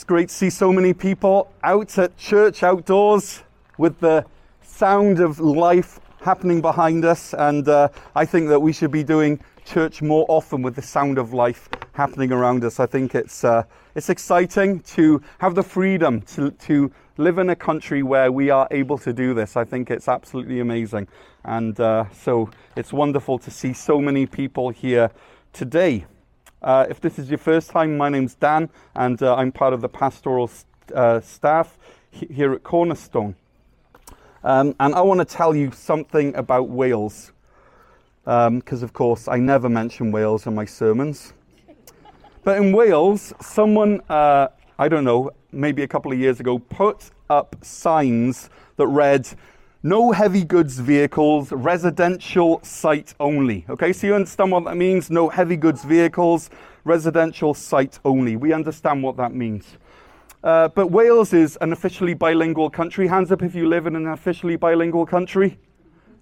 It's great to see so many people out at church outdoors with the sound of life happening behind us. And uh, I think that we should be doing church more often with the sound of life happening around us. I think it's, uh, it's exciting to have the freedom to, to live in a country where we are able to do this. I think it's absolutely amazing. And uh, so it's wonderful to see so many people here today. Uh, if this is your first time, my name's Dan, and uh, I'm part of the pastoral uh, staff here at Cornerstone. Um, and I want to tell you something about Wales, because um, of course I never mention Wales in my sermons. But in Wales, someone, uh, I don't know, maybe a couple of years ago, put up signs that read, no heavy goods vehicles, residential site only. Okay, so you understand what that means? No heavy goods vehicles, residential site only. We understand what that means. Uh, but Wales is an officially bilingual country. Hands up if you live in an officially bilingual country.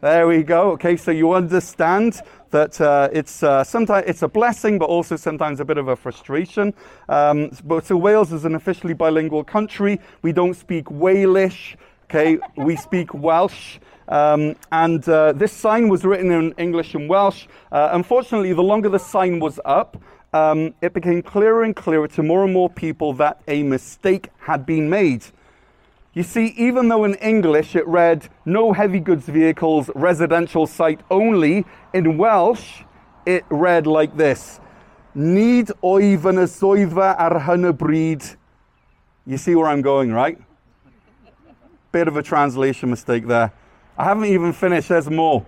There we go. Okay, so you understand that uh, it's uh, sometimes it's a blessing, but also sometimes a bit of a frustration. Um, but so Wales is an officially bilingual country. We don't speak Walish. Okay, we speak Welsh. Um, and uh, this sign was written in English and Welsh. Uh, unfortunately, the longer the sign was up, um, it became clearer and clearer to more and more people that a mistake had been made. You see, even though in English it read no heavy goods vehicles, residential site only, in Welsh it read like this oedd yn y swyddfa ar hyn y. You see where I'm going, right? Bit of a translation mistake there. I haven't even finished, there's more.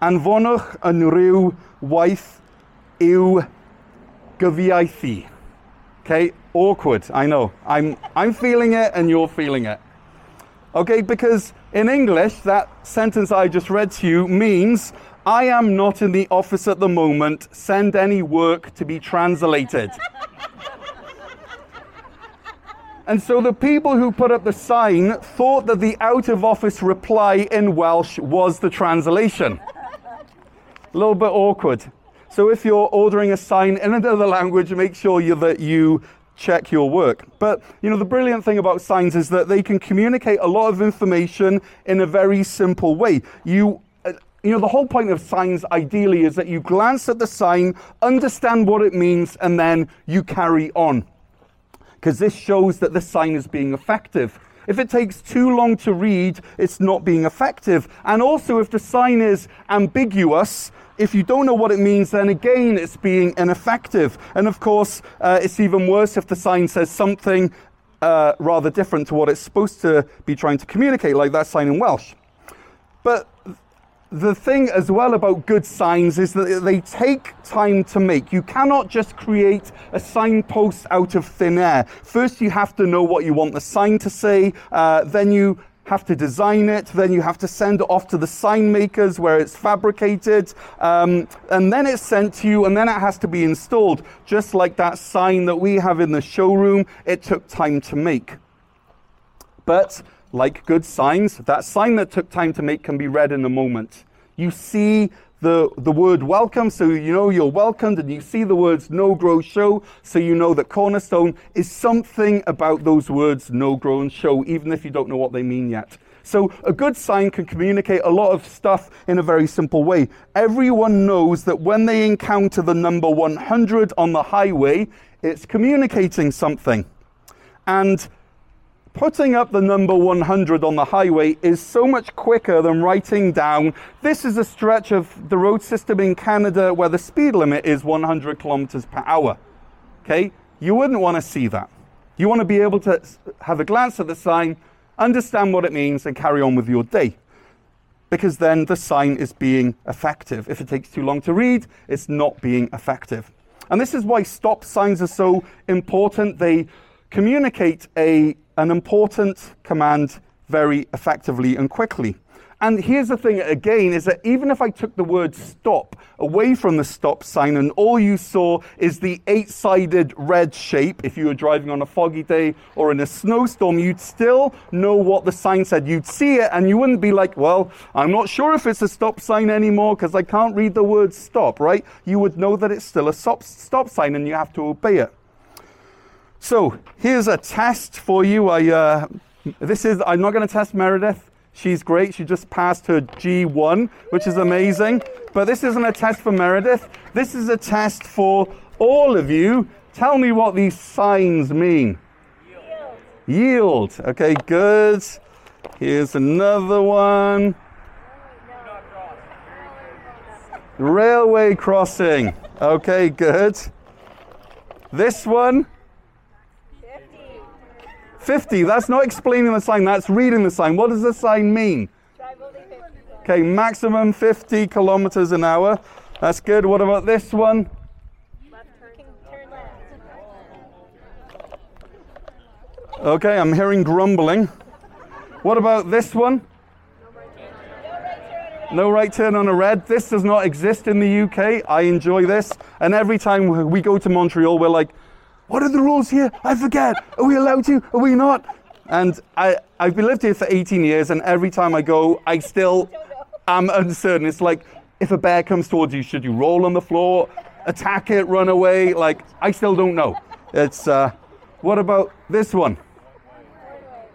Anfonwch yn rhyw waith i'w gyfiaethu. Okay, awkward, I know. I'm, I'm feeling it and you're feeling it. Okay, because in English, that sentence I just read to you means I am not in the office at the moment, send any work to be translated. and so the people who put up the sign thought that the out of office reply in Welsh was the translation. A little bit awkward. So if you're ordering a sign in another language, make sure you, that you check your work. But you know the brilliant thing about signs is that they can communicate a lot of information in a very simple way. You uh, you know the whole point of signs ideally is that you glance at the sign, understand what it means and then you carry on. Because this shows that the sign is being effective. If it takes too long to read, it's not being effective. And also, if the sign is ambiguous, if you don't know what it means, then again, it's being ineffective. And of course, uh, it's even worse if the sign says something uh, rather different to what it's supposed to be trying to communicate, like that sign in Welsh. But the thing as well about good signs is that they take time to make. You cannot just create a signpost out of thin air. First, you have to know what you want the sign to say, uh, then you have to design it, then you have to send it off to the sign makers where it's fabricated, um, and then it's sent to you, and then it has to be installed. Just like that sign that we have in the showroom, it took time to make. But like good signs, that sign that took time to make can be read in a moment. You see the, the word welcome, so you know you're welcomed, and you see the words know, grow, show, so you know that cornerstone is something about those words know, grow, and show, even if you don't know what they mean yet. So a good sign can communicate a lot of stuff in a very simple way. Everyone knows that when they encounter the number 100 on the highway, it's communicating something. And putting up the number 100 on the highway is so much quicker than writing down this is a stretch of the road system in Canada where the speed limit is 100 kilometers per hour. Okay? You wouldn't want to see that. You want to be able to have a glance at the sign, understand what it means, and carry on with your day. Because then the sign is being effective. If it takes too long to read, it's not being effective. And this is why stop signs are so important. They communicate a an important command very effectively and quickly. And here's the thing again is that even if I took the word stop away from the stop sign and all you saw is the eight sided red shape, if you were driving on a foggy day or in a snowstorm, you'd still know what the sign said. You'd see it and you wouldn't be like, well, I'm not sure if it's a stop sign anymore because I can't read the word stop, right? You would know that it's still a stop, stop sign and you have to obey it. So here's a test for you. I, uh, this is, I'm not going to test Meredith. She's great. She just passed her G1, which is amazing. But this isn't a test for Meredith. This is a test for all of you. Tell me what these signs mean. Yield. Yield. Okay, good. Here's another one. Railway crossing. Okay, good. This one. 50. That's not explaining the sign, that's reading the sign. What does the sign mean? Okay, maximum 50 kilometers an hour. That's good. What about this one? Okay, I'm hearing grumbling. What about this one? No right turn on a red. This does not exist in the UK. I enjoy this. And every time we go to Montreal, we're like, what are the rules here? I forget. Are we allowed to? Are we not? And I, I've lived here for 18 years, and every time I go, I still am uncertain. It's like if a bear comes towards you, should you roll on the floor, attack it, run away? Like, I still don't know. It's, uh, what about this one?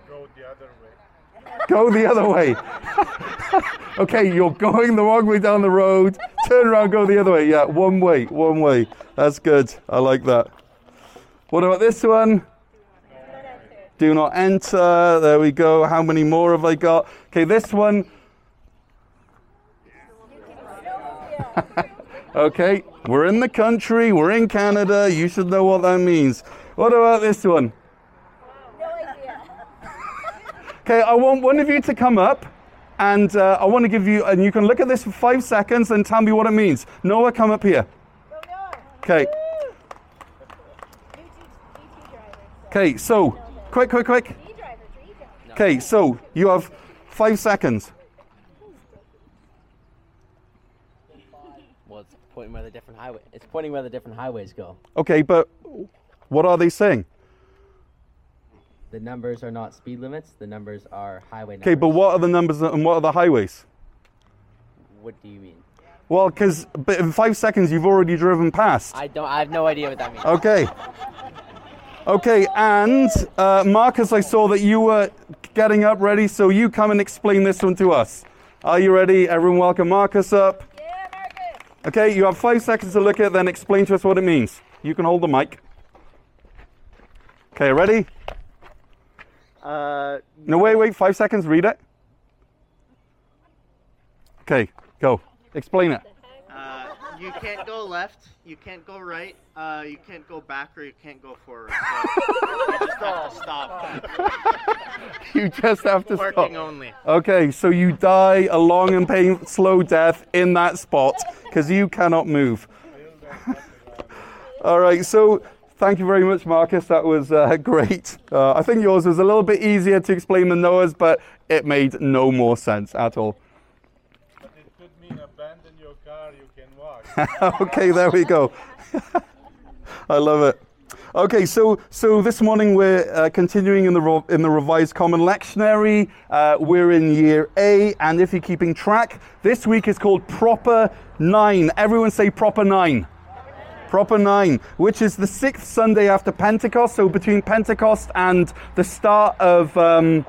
Go the other way. Go the other way. okay, you're going the wrong way down the road. Turn around, go the other way. Yeah, one way, one way. That's good. I like that. What about this one? Do not enter. There we go. How many more have I got? Okay, this one. okay, we're in the country, we're in Canada. You should know what that means. What about this one? Okay, I want one of you to come up and uh, I want to give you, and you can look at this for five seconds and tell me what it means. Noah, come up here. Okay. Okay, so quick, quick, quick. Okay, so you have five seconds. Well, it's pointing where the different highway. It's pointing where the different highways go. Okay, but what are they saying? The numbers are not speed limits. The numbers are highway numbers. Okay, but what are the numbers and what are the highways? What do you mean? Well, because but in five seconds you've already driven past. I don't. I have no idea what that means. Okay. Okay, and uh, Marcus, I saw that you were getting up ready, so you come and explain this one to us. Are you ready? Everyone, welcome Marcus up. Yeah, Marcus. Okay, you have five seconds to look at then explain to us what it means. You can hold the mic. Okay, ready? Uh, No, wait, wait, five seconds, read it. Okay, go. Explain it. uh, you can't go left, you can't go right, uh, you can't go back, or you can't go forward. So you just have to stop. You just have to stop. Parking only. Okay, so you die a long and pain, slow death in that spot because you cannot move. All right, so thank you very much, Marcus. That was uh, great. Uh, I think yours was a little bit easier to explain than Noah's, but it made no more sense at all. But it could mean abandon your car, you can walk. okay, there we go. I love it. Okay, so so this morning we're uh, continuing in the in the Revised Common Lectionary. Uh, we're in Year A, and if you're keeping track, this week is called Proper Nine. Everyone say Proper Nine. Proper Nine, which is the sixth Sunday after Pentecost. So between Pentecost and the start of. Um,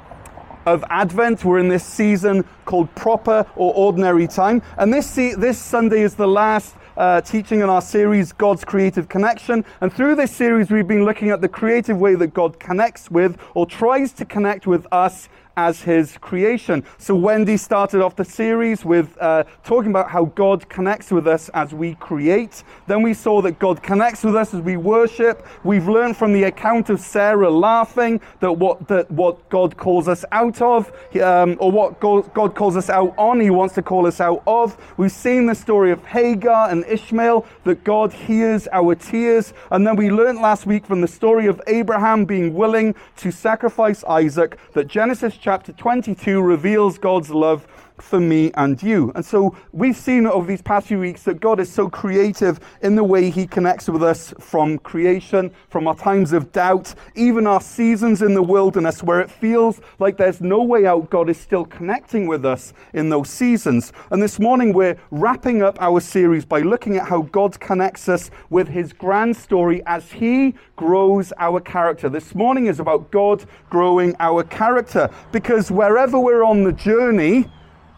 of Advent. We're in this season called Proper or Ordinary Time. And this, this Sunday is the last uh, teaching in our series, God's Creative Connection. And through this series, we've been looking at the creative way that God connects with or tries to connect with us as his creation. So Wendy started off the series with uh, talking about how God connects with us as we create. Then we saw that God connects with us as we worship. We've learned from the account of Sarah laughing that what that what God calls us out of, um, or what God, God calls us out on, He wants to call us out of. We've seen the story of Hagar and Ishmael that God hears our tears, and then we learned last week from the story of Abraham being willing to sacrifice Isaac that Genesis chapter 22 reveals God's love for me and you. And so we've seen over these past few weeks that God is so creative in the way He connects with us from creation, from our times of doubt, even our seasons in the wilderness where it feels like there's no way out. God is still connecting with us in those seasons. And this morning we're wrapping up our series by looking at how God connects us with His grand story as He grows our character. This morning is about God growing our character because wherever we're on the journey,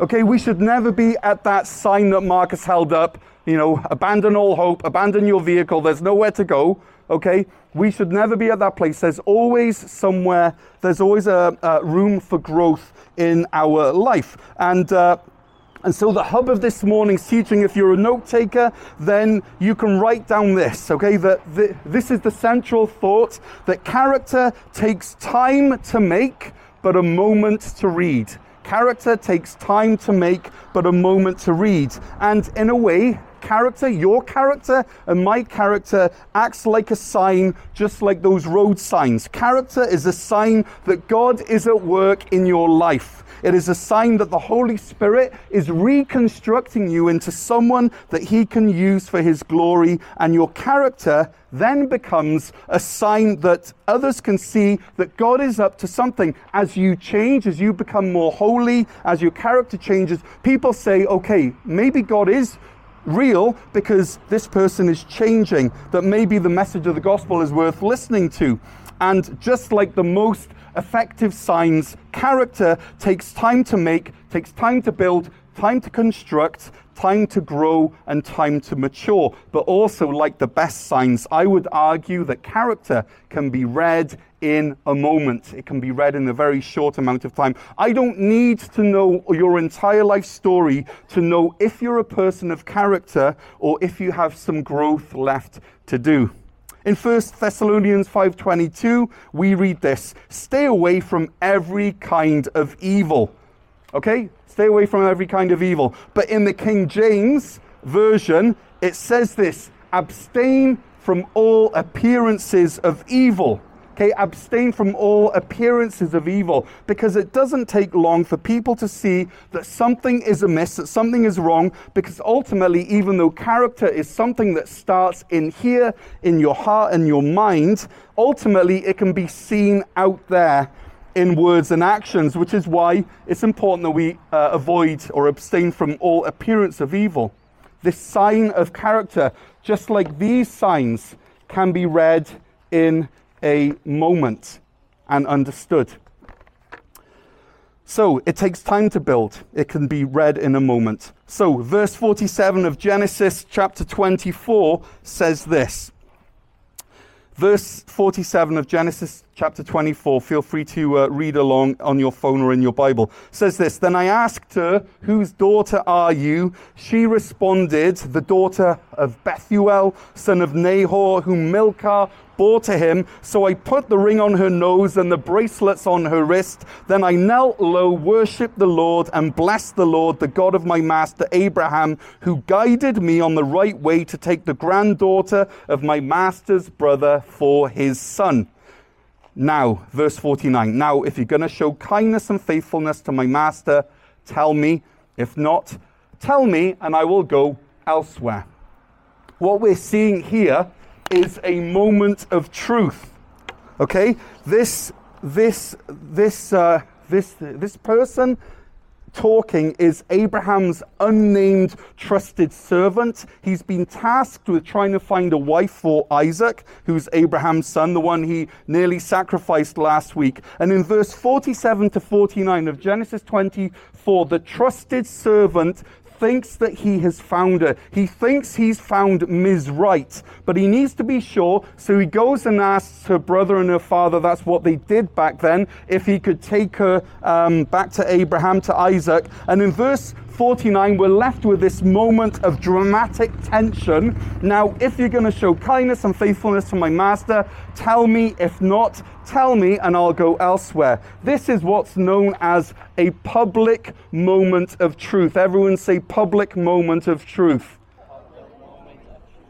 okay, we should never be at that sign that Marcus held up, you know, abandon all hope, abandon your vehicle, there's nowhere to go, okay? We should never be at that place. There's always somewhere, there's always a, a room for growth in our life. And, uh, and so, the hub of this morning's teaching, if you're a note taker, then you can write down this, okay? That this is the central thought that character takes time to make, but a moment to read. Character takes time to make, but a moment to read. And in a way, character, your character and my character acts like a sign, just like those road signs. Character is a sign that God is at work in your life. It is a sign that the Holy Spirit is reconstructing you into someone that He can use for His glory, and your character then becomes a sign that others can see that God is up to something. As you change, as you become more holy, as your character changes, people say, okay, maybe God is real because this person is changing, that maybe the message of the gospel is worth listening to. And just like the most effective signs, character takes time to make, takes time to build, time to construct, time to grow, and time to mature. But also, like the best signs, I would argue that character can be read in a moment. It can be read in a very short amount of time. I don't need to know your entire life story to know if you're a person of character or if you have some growth left to do. In 1 Thessalonians 5:22, we read this, "Stay away from every kind of evil." Okay? Stay away from every kind of evil. But in the King James version, it says this, "Abstain from all appearances of evil." Okay, abstain from all appearances of evil because it doesn't take long for people to see that something is amiss, that something is wrong, because ultimately, even though character is something that starts in here, in your heart and your mind, ultimately it can be seen out there in words and actions, which is why it's important that we uh, avoid or abstain from all appearance of evil. This sign of character, just like these signs, can be read in a moment and understood. So it takes time to build. It can be read in a moment. So, verse 47 of Genesis chapter 24 says this. Verse 47 of Genesis chapter 24, feel free to uh, read along on your phone or in your Bible, says this Then I asked her, Whose daughter are you? She responded, The daughter of Bethuel, son of Nahor, whom Milcah bore to him. So I put the ring on her nose and the bracelets on her wrist. Then I knelt low, worshipped the Lord, and blessed the Lord, the God of my master Abraham, who guided me on the right way to take the granddaughter of my master's brother for his son. Now, verse 49. Now, if you're going to show kindness and faithfulness to my master, tell me. If not, tell me, and I will go elsewhere. What we're seeing here is a moment of truth. Okay? This, this, this, uh, this, this person talking is Abraham's unnamed trusted servant. He's been tasked with trying to find a wife for Isaac, who's Abraham's son, the one he nearly sacrificed last week. And in verse 47 to 49 of Genesis 24, the trusted servant thinks that he has found her. He thinks he's found Ms. Wright, but he needs to be sure. So he goes and asks her brother and her father, that's what they did back then, if he could take her um, back to Abraham, to Isaac. And in verse 49, we're left with this moment of dramatic tension. Now, if you're going to show kindness and faithfulness to my master, tell me. If not, tell me and I'll go elsewhere. This is what's known as a public moment of truth. Everyone say public moment of truth.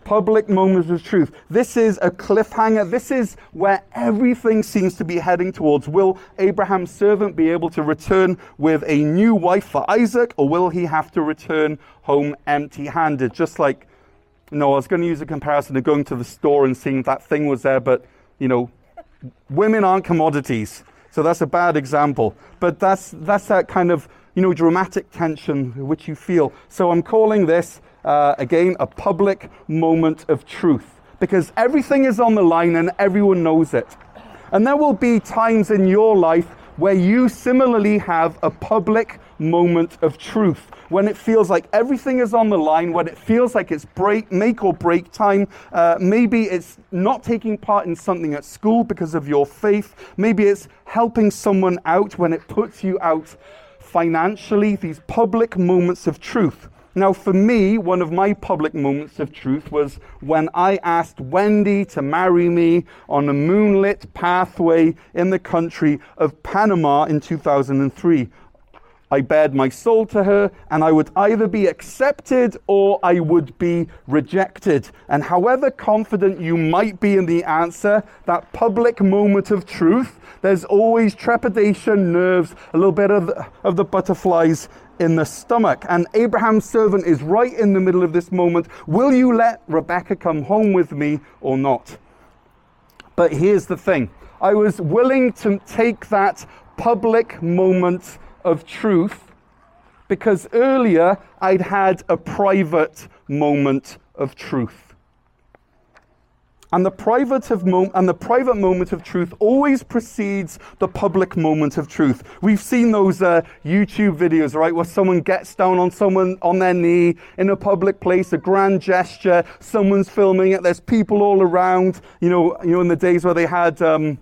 Public moments of truth. This is a cliffhanger. This is where everything seems to be heading towards. Will Abraham's servant be able to return with a new wife for Isaac, or will he have to return home empty handed? Just like, no, I was going to use a comparison of going to the store and seeing that thing was there, but, you know, women aren't commodities. So that's a bad example. But that's, that's that kind of, you know, dramatic tension which you feel. So I'm calling this uh, again, a public moment of truth because everything is on the line and everyone knows it. And there will be times in your life where you similarly have a public moment of truth when it feels like everything is on the line, when it feels like it's break, make or break time. Uh, maybe it's not taking part in something at school because of your faith. Maybe it's helping someone out when it puts you out financially. These public moments of truth. Now, for me, one of my public moments of truth was when I asked Wendy to marry me on a moonlit pathway in the country of Panama in 2003. I bared my soul to her, and I would either be accepted or I would be rejected. And however confident you might be in the answer, that public moment of truth, there's always trepidation, nerves, a little bit of of the butterflies in the stomach. And Abraham's servant is right in the middle of this moment. Will you let Rebekah come home with me or not? But here's the thing I was willing to take that public moment of truth because earlier I'd had a private moment of truth. And the private of mo- and the private moment of truth always precedes the public moment of truth. We've seen those uh, YouTube videos, right, where someone gets down on someone on their knee in a public place, a grand gesture. Someone's filming it. There's people all around. You know, you know, in the days where they had. Um,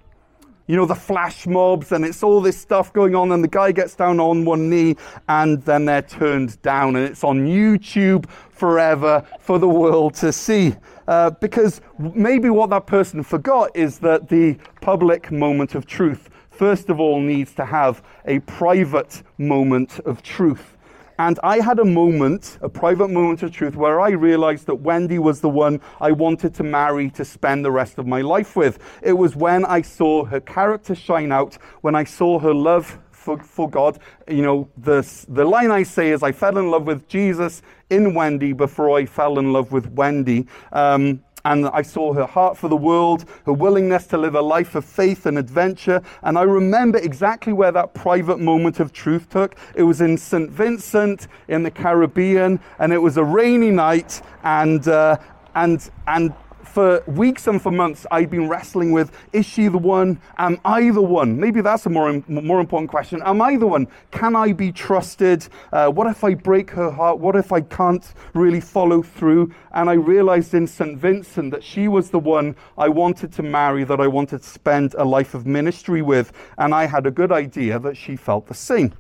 you know, the flash mobs, and it's all this stuff going on, and the guy gets down on one knee, and then they're turned down, and it's on YouTube forever for the world to see. Uh, because maybe what that person forgot is that the public moment of truth, first of all, needs to have a private moment of truth. And I had a moment, a private moment of truth, where I realized that Wendy was the one I wanted to marry to spend the rest of my life with. It was when I saw her character shine out, when I saw her love for, for God. You know, the, the line I say is I fell in love with Jesus in Wendy before I fell in love with Wendy. Um, and I saw her heart for the world, her willingness to live a life of faith and adventure. And I remember exactly where that private moment of truth took. It was in St. Vincent in the Caribbean, and it was a rainy night, and uh, and and for weeks and for months, I've been wrestling with is she the one? Am I the one? Maybe that's a more, more important question. Am I the one? Can I be trusted? Uh, what if I break her heart? What if I can't really follow through? And I realized in St. Vincent that she was the one I wanted to marry, that I wanted to spend a life of ministry with. And I had a good idea that she felt the same.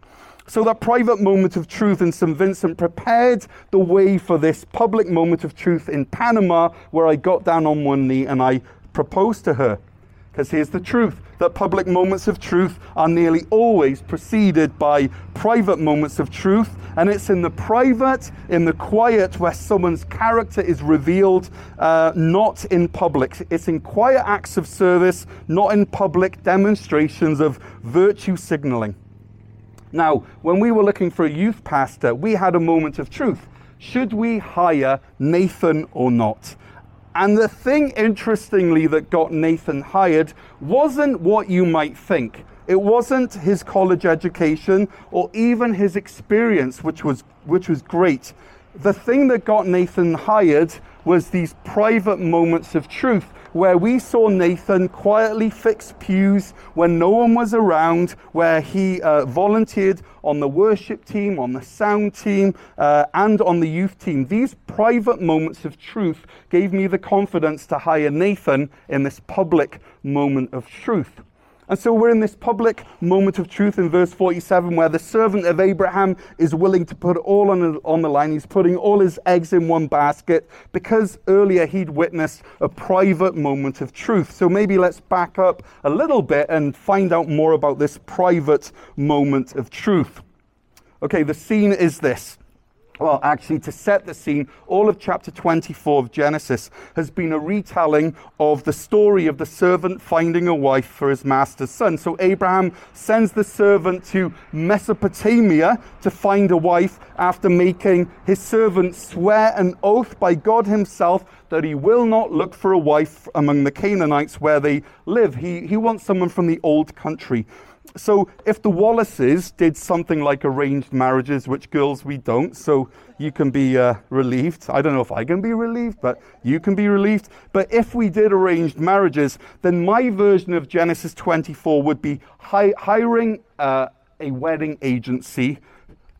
So that private moment of truth in St. Vincent prepared the way for this public moment of truth in Panama, where I got down on one knee and I proposed to her. Because here's the truth that public moments of truth are nearly always preceded by private moments of truth. And it's in the private, in the quiet, where someone's character is revealed, uh, not in public. It's in quiet acts of service, not in public demonstrations of virtue signaling. Now, when we were looking for a youth pastor, we had a moment of truth. Should we hire Nathan or not? And the thing, interestingly, that got Nathan hired wasn't what you might think. It wasn't his college education or even his experience, which was, which was great. The thing that got Nathan hired was these private moments of truth where we saw Nathan quietly fix pews when no one was around, where he uh, volunteered on the worship team, on the sound team, uh, and on the youth team. These private moments of truth gave me the confidence to hire Nathan in this public moment of truth. And so we're in this public moment of truth in verse 47 where the servant of Abraham is willing to put all on on the line. He's putting all his eggs in one basket because earlier he'd witnessed a private moment of truth. So maybe let's back up a little bit and find out more about this private moment of truth. Okay, the scene is this. Well, actually, to set the scene, all of chapter 24 of Genesis has been a retelling of the story of the servant finding a wife for his master's son. So Abraham sends the servant to Mesopotamia to find a wife after making his servant swear an oath by God himself that he will not look for a wife among the Canaanites where they live. He, he wants someone from the old country so if the Wallaces did something like arranged marriages, which girls we don't, so you can be uh, relieved. I don't know if I can be relieved, but you can be relieved. But if we did arranged marriages, then my version of Genesis 24 would be hi- hiring uh, a wedding agency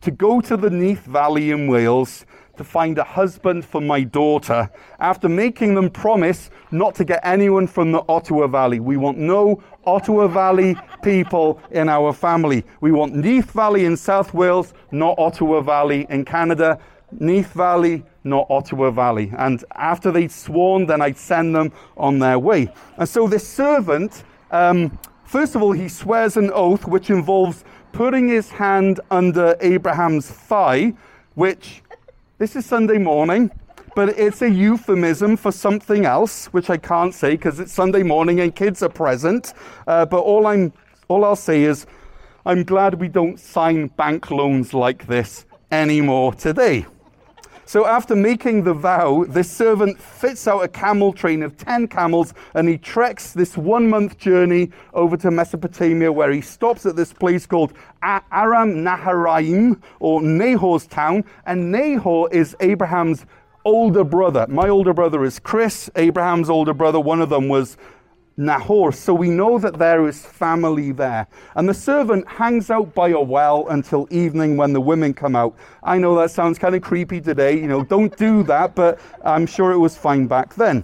to go to the Neath Valley in Wales to find a husband for my daughter after making them promise not to get anyone from the Ottawa Valley. We want no Ottawa Valley people in our family. We want Neath Valley in South Wales, not Ottawa Valley in Canada. Neath Valley, not Ottawa Valley. And after they'd sworn, then I'd send them on their way. And so this servant, um, first of all, he swears an oath which involves putting his hand under Abraham's thigh, which this is Sunday morning, but it's a euphemism for something else, which I can't say because it's Sunday morning and kids are present. Uh, but all I'm, all I'll say is, I'm glad we don't sign bank loans like this anymore today. So after making the vow, this servant fits out a camel train of 10 camels and he treks this one month journey over to Mesopotamia where he stops at this place called Aram Naharaim or Nahor's town. And Nahor is Abraham's older brother. My older brother is Chris, Abraham's older brother. One of them was Nahor. So we know that there is family there. And the servant hangs out by a well until evening when the women come out. I know that sounds kind of creepy today. You know, don't do that, but I'm sure it was fine back then.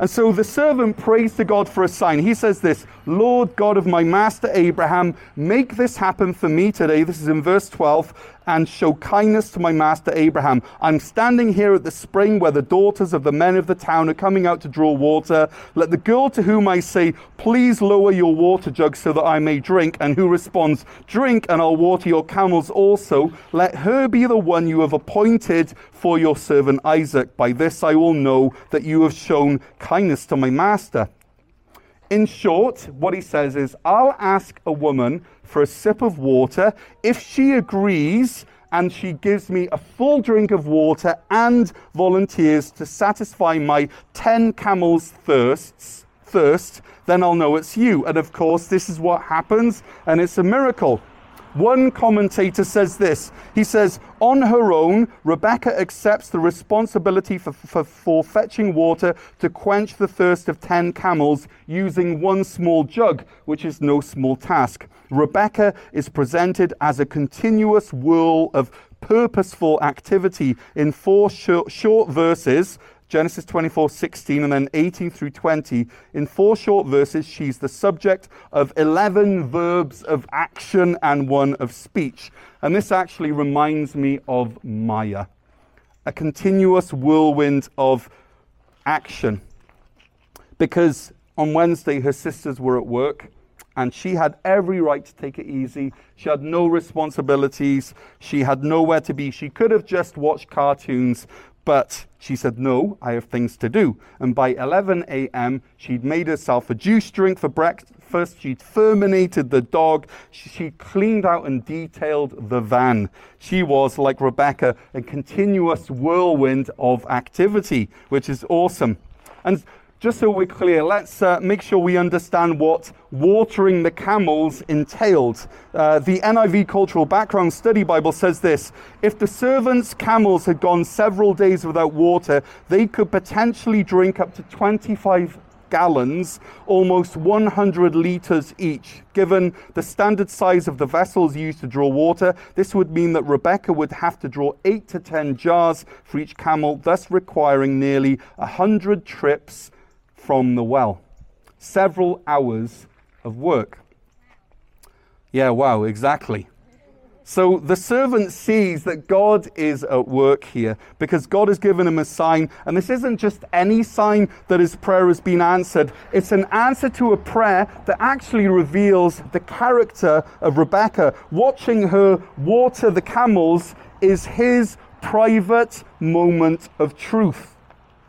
And so the servant prays to God for a sign. He says this Lord God of my master Abraham, make this happen for me today. This is in verse 12 and show kindness to my master Abraham. I'm standing here at the spring where the daughters of the men of the town are coming out to draw water. Let the girl to whom I say, Please lower your water jug so that I may drink, and who responds, Drink, and I'll water your camels also, let her be the one you have appointed for your servant Isaac. By this I will know that you have shown kindness to my master. In short, what he says is, I'll ask a woman for a sip of water. If she agrees and she gives me a full drink of water and volunteers to satisfy my 10 camels' thirsts, thirst, then I'll know it's you. And of course, this is what happens, and it's a miracle. One commentator says this. He says, On her own, Rebekah accepts the responsibility for, for, for, fetching water to quench the thirst of 10 camels using one small jug, which is no small task. Rebekah is presented as a continuous whirl of purposeful activity in four short, short verses Genesis 24, 16, and then 18 through 20. In four short verses, she's the subject of 11 verbs of action and one of speech. And this actually reminds me of Maya, a continuous whirlwind of action. Because on Wednesday, her sisters were at work and she had every right to take it easy. She had no responsibilities. She had nowhere to be. She could have just watched cartoons, but she said, No, I have things to do. And by 11 a.m., she'd made herself a juice drink for breakfast. She'd furminated the dog. She cleaned out and detailed the van. She was, like Rebekah, a continuous whirlwind of activity, which is awesome. And just so we're clear, let's uh, make sure we understand what watering the camels entailed. Uh, the NIV Cultural Background Study Bible says this If the servants' camels had gone several days without water, they could potentially drink up to 25 gallons, almost 100 liters each. Given the standard size of the vessels used to draw water, this would mean that Rebekah would have to draw 8 to 10 jars for each camel, thus requiring nearly 100 trips from the well. Several hours of work. Yeah, wow, exactly. So the servant sees that God is at work here because God has given him a sign. And this isn't just any sign that his prayer has been answered, it's an answer to a prayer that actually reveals the character of Rebekah. Watching her water the camels is his private moment of truth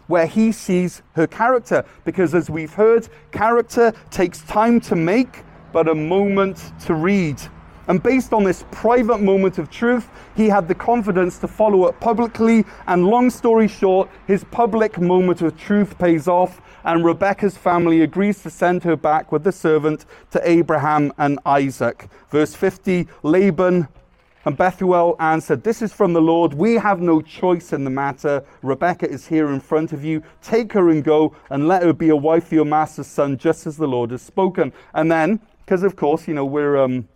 where he sees her character. Because as we've heard, character takes time to make, but a moment to read. And based on this private moment of truth, he had the confidence to follow it publicly. And long story short, his public moment of truth pays off, and Rebekah's family agrees to send her back with the servant to Abraham and Isaac. Verse 50 Laban and Bethuel answered, This is from the Lord. We have no choice in the matter. Rebekah is here in front of you. Take her and go, and let her be a wife for your master's son, just as the Lord has spoken. And then, because of course, you know, we're. Um,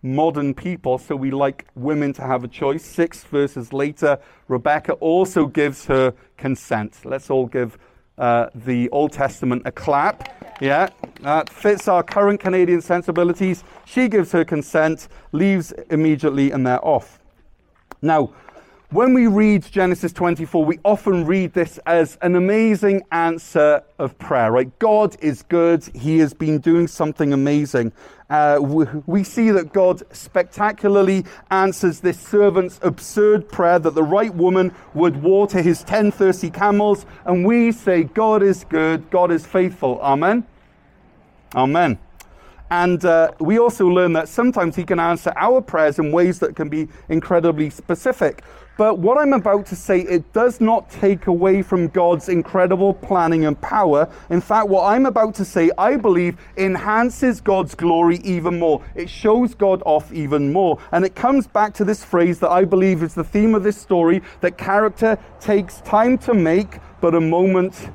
modern people, so we like women to have a choice. Six verses later, Rebekah also gives her consent. Let's all give uh, the Old Testament a clap. Yeah, that fits our current Canadian sensibilities. She gives her consent, leaves immediately, and they're off. Now, when we read Genesis 24, we often read this as an amazing answer of prayer, right? God is good. He has been doing something amazing. Uh, we, we see that God spectacularly answers this servant's absurd prayer that the right woman would water his 10 thirsty camels. And we say, God is good. God is faithful. Amen. Amen. And uh, we also learn that sometimes He can answer our prayers in ways that can be incredibly specific. But what I'm about to say, it does not take away from God's incredible planning and power. In fact, what I'm about to say, I believe, enhances God's glory even more. It shows God off even more. And it comes back to this phrase that I believe is the theme of this story that character takes time to make, but a moment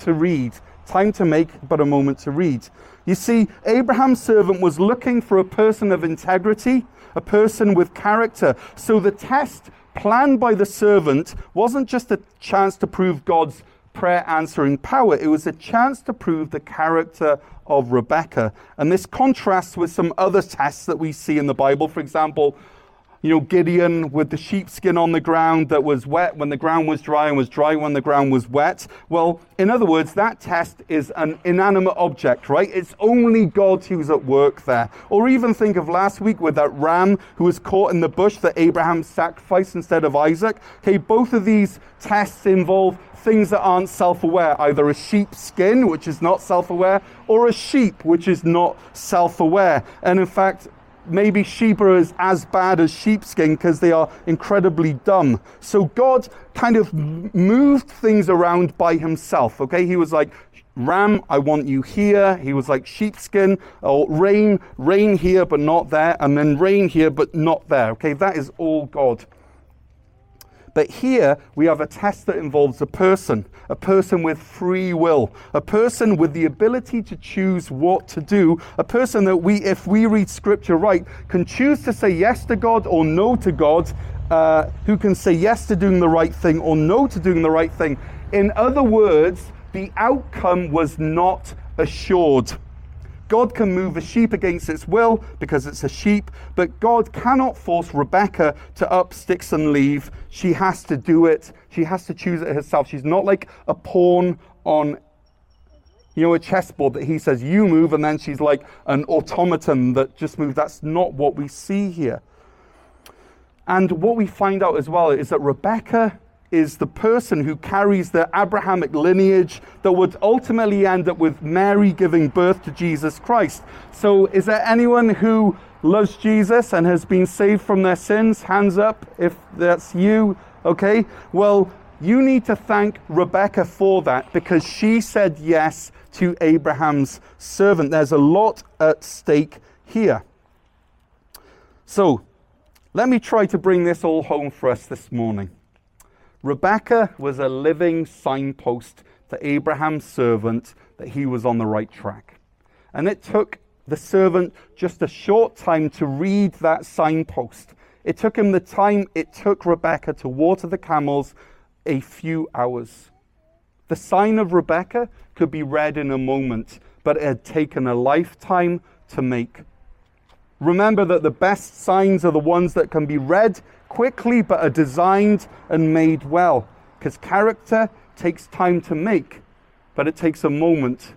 to read. Time to make, but a moment to read. You see, Abraham's servant was looking for a person of integrity, a person with character. So the test planned by the servant wasn't just a chance to prove God's prayer answering power, it was a chance to prove the character of Rebekah. And this contrasts with some other tests that we see in the Bible. For example, you know, Gideon with the sheepskin on the ground that was wet when the ground was dry and was dry when the ground was wet. Well, in other words, that test is an inanimate object, right? It's only God who's at work there. Or even think of last week with that ram who was caught in the bush that Abraham sacrificed instead of Isaac. Okay, both of these tests involve things that aren't self aware, either a sheep's skin, which is not self aware, or a sheep, which is not self aware. And in fact, maybe sheep are as, as bad as sheepskin because they are incredibly dumb. So God kind of moved things around by himself. Okay, he was like, Ram, I want you here. He was like sheepskin, or rain, rain here, but not there, and then rain here, but not there. Okay, that is all God. But here we have a test that involves a person, a person with free will, a person with the ability to choose what to do, a person that we, if we read scripture right, can choose to say yes to God or no to God, uh, who can say yes to doing the right thing or no to doing the right thing. In other words, the outcome was not assured. God can move a sheep against its will because it's a sheep, but God cannot force Rebekah to up sticks and leave. She has to do it. She has to choose it herself. She's not like a pawn on you know, a chessboard that he says, you move, and then she's like an automaton that just moves. That's not what we see here. And what we find out as well is that Rebekah is the person who carries the Abrahamic lineage that would ultimately end up with Mary giving birth to Jesus Christ. So, is there anyone who loves Jesus and has been saved from their sins? Hands up if that's you. Okay. Well, you need to thank Rebekah for that because she said yes to Abraham's servant. There's a lot at stake here. So, let me try to bring this all home for us this morning. Rebekah was a living signpost to Abraham's servant that he was on the right track. And it took the servant just a short time to read that signpost. It took him the time it took Rebekah to water the camels a few hours. The sign of Rebekah could be read in a moment, but it had taken a lifetime to make. Remember that the best signs are the ones that can be read quickly but are designed and made well. Because character takes time to make, but it takes a moment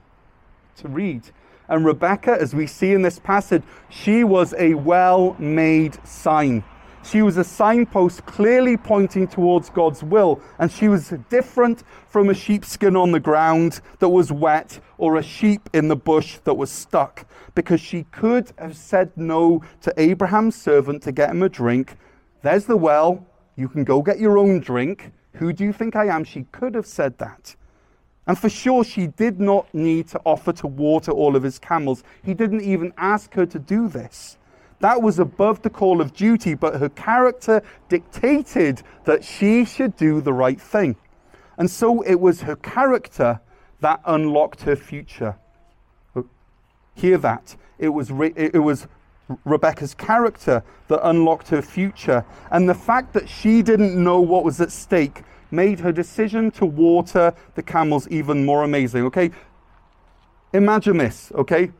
to read. And Rebekah, as we see in this passage, she was a well made sign. She was a signpost clearly pointing towards God's will, and she was different from a sheepskin on the ground that was wet or a sheep in the bush that was stuck, because she could have said no to Abraham's servant to get him a drink. There's the well, you can go get your own drink. Who do you think I am? She could have said that. And for sure, she did not need to offer to water all of his camels. He didn't even ask her to do this. That was above the call of duty, but her character dictated that she should do the right thing. And so it was her character that unlocked her future. Hear that. It was, Re- it was Rebekah's character that unlocked her future. And the fact that she didn't know what was at stake made her decision to water the camels even more amazing. Okay? Imagine this, okay?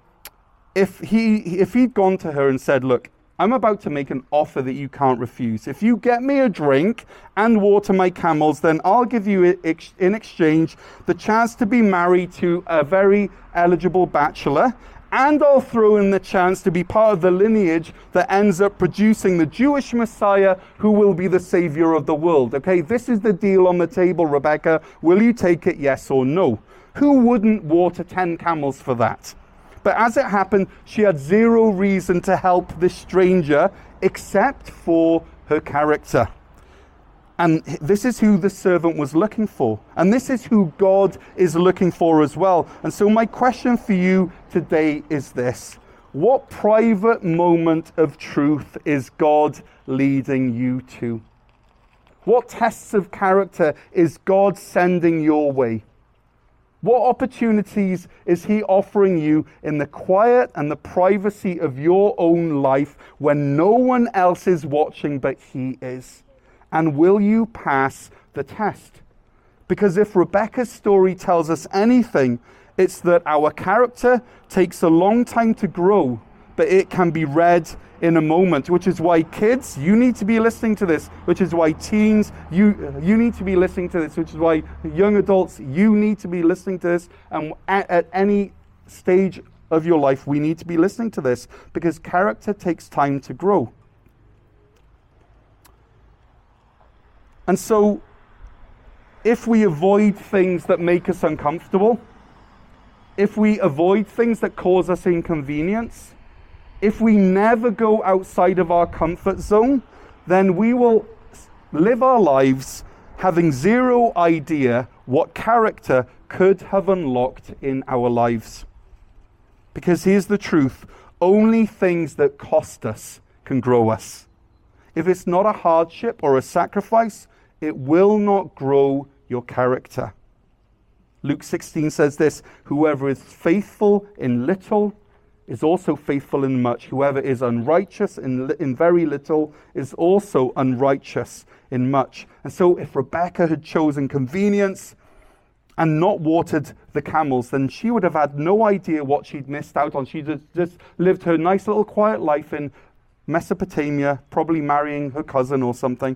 If he if he'd gone to her and said, "Look, I'm about to make an offer that you can't refuse. If you get me a drink and water my camels, then I'll give you in exchange the chance to be married to a very eligible bachelor and I'll throw in the chance to be part of the lineage that ends up producing the Jewish Messiah who will be the Savior of the world. Okay, this is the deal on the table, Rebekah. Will you take it, yes or no? Who wouldn't water 10 camels for that? But as it happened, she had zero reason to help this stranger except for her character. And this is who the servant was looking for. And this is who God is looking for as well. And so, my question for you today is this What private moment of truth is God leading you to? What tests of character is God sending your way? What opportunities is He offering you in the quiet and the privacy of your own life when no one else is watching but He is? And will you pass the test? Because if Rebekah's story tells us anything, it's that our character takes a long time to grow, but it can be read in a moment, which is why kids, you need to be listening to this, which is why teens, you, you need to be listening to this, which is why young adults, you need to be listening to this. And at, at any stage of your life, we need to be listening to this because character takes time to grow. And so, if we avoid things that make us uncomfortable, if we avoid things that cause us inconvenience, if we never go outside of our comfort zone, then we will live our lives having zero idea what character could have unlocked in our lives. Because here's the truth only things that cost us can grow us. If it's not a hardship or a sacrifice, it will not grow your character. Luke 16 says this Whoever is faithful in little is also faithful in much. Whoever is unrighteous in, in very little is also unrighteous in much. And so, if Rebekah had chosen convenience and not watered the camels, then she would have had no idea what she'd missed out on. She just, just lived her nice little quiet life in Mesopotamia, probably marrying her cousin or something.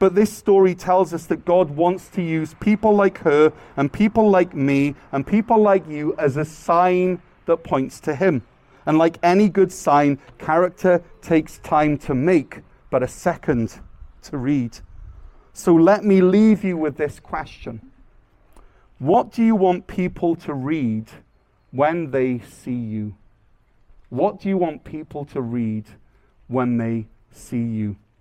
But this story tells us that God wants to use people like her and people like me and people like you as a sign that points to Him. And like any good sign, character takes time to make, but a second to read. So let me leave you with this question What do you want people to read when they see you? What do you want people to read when they see you?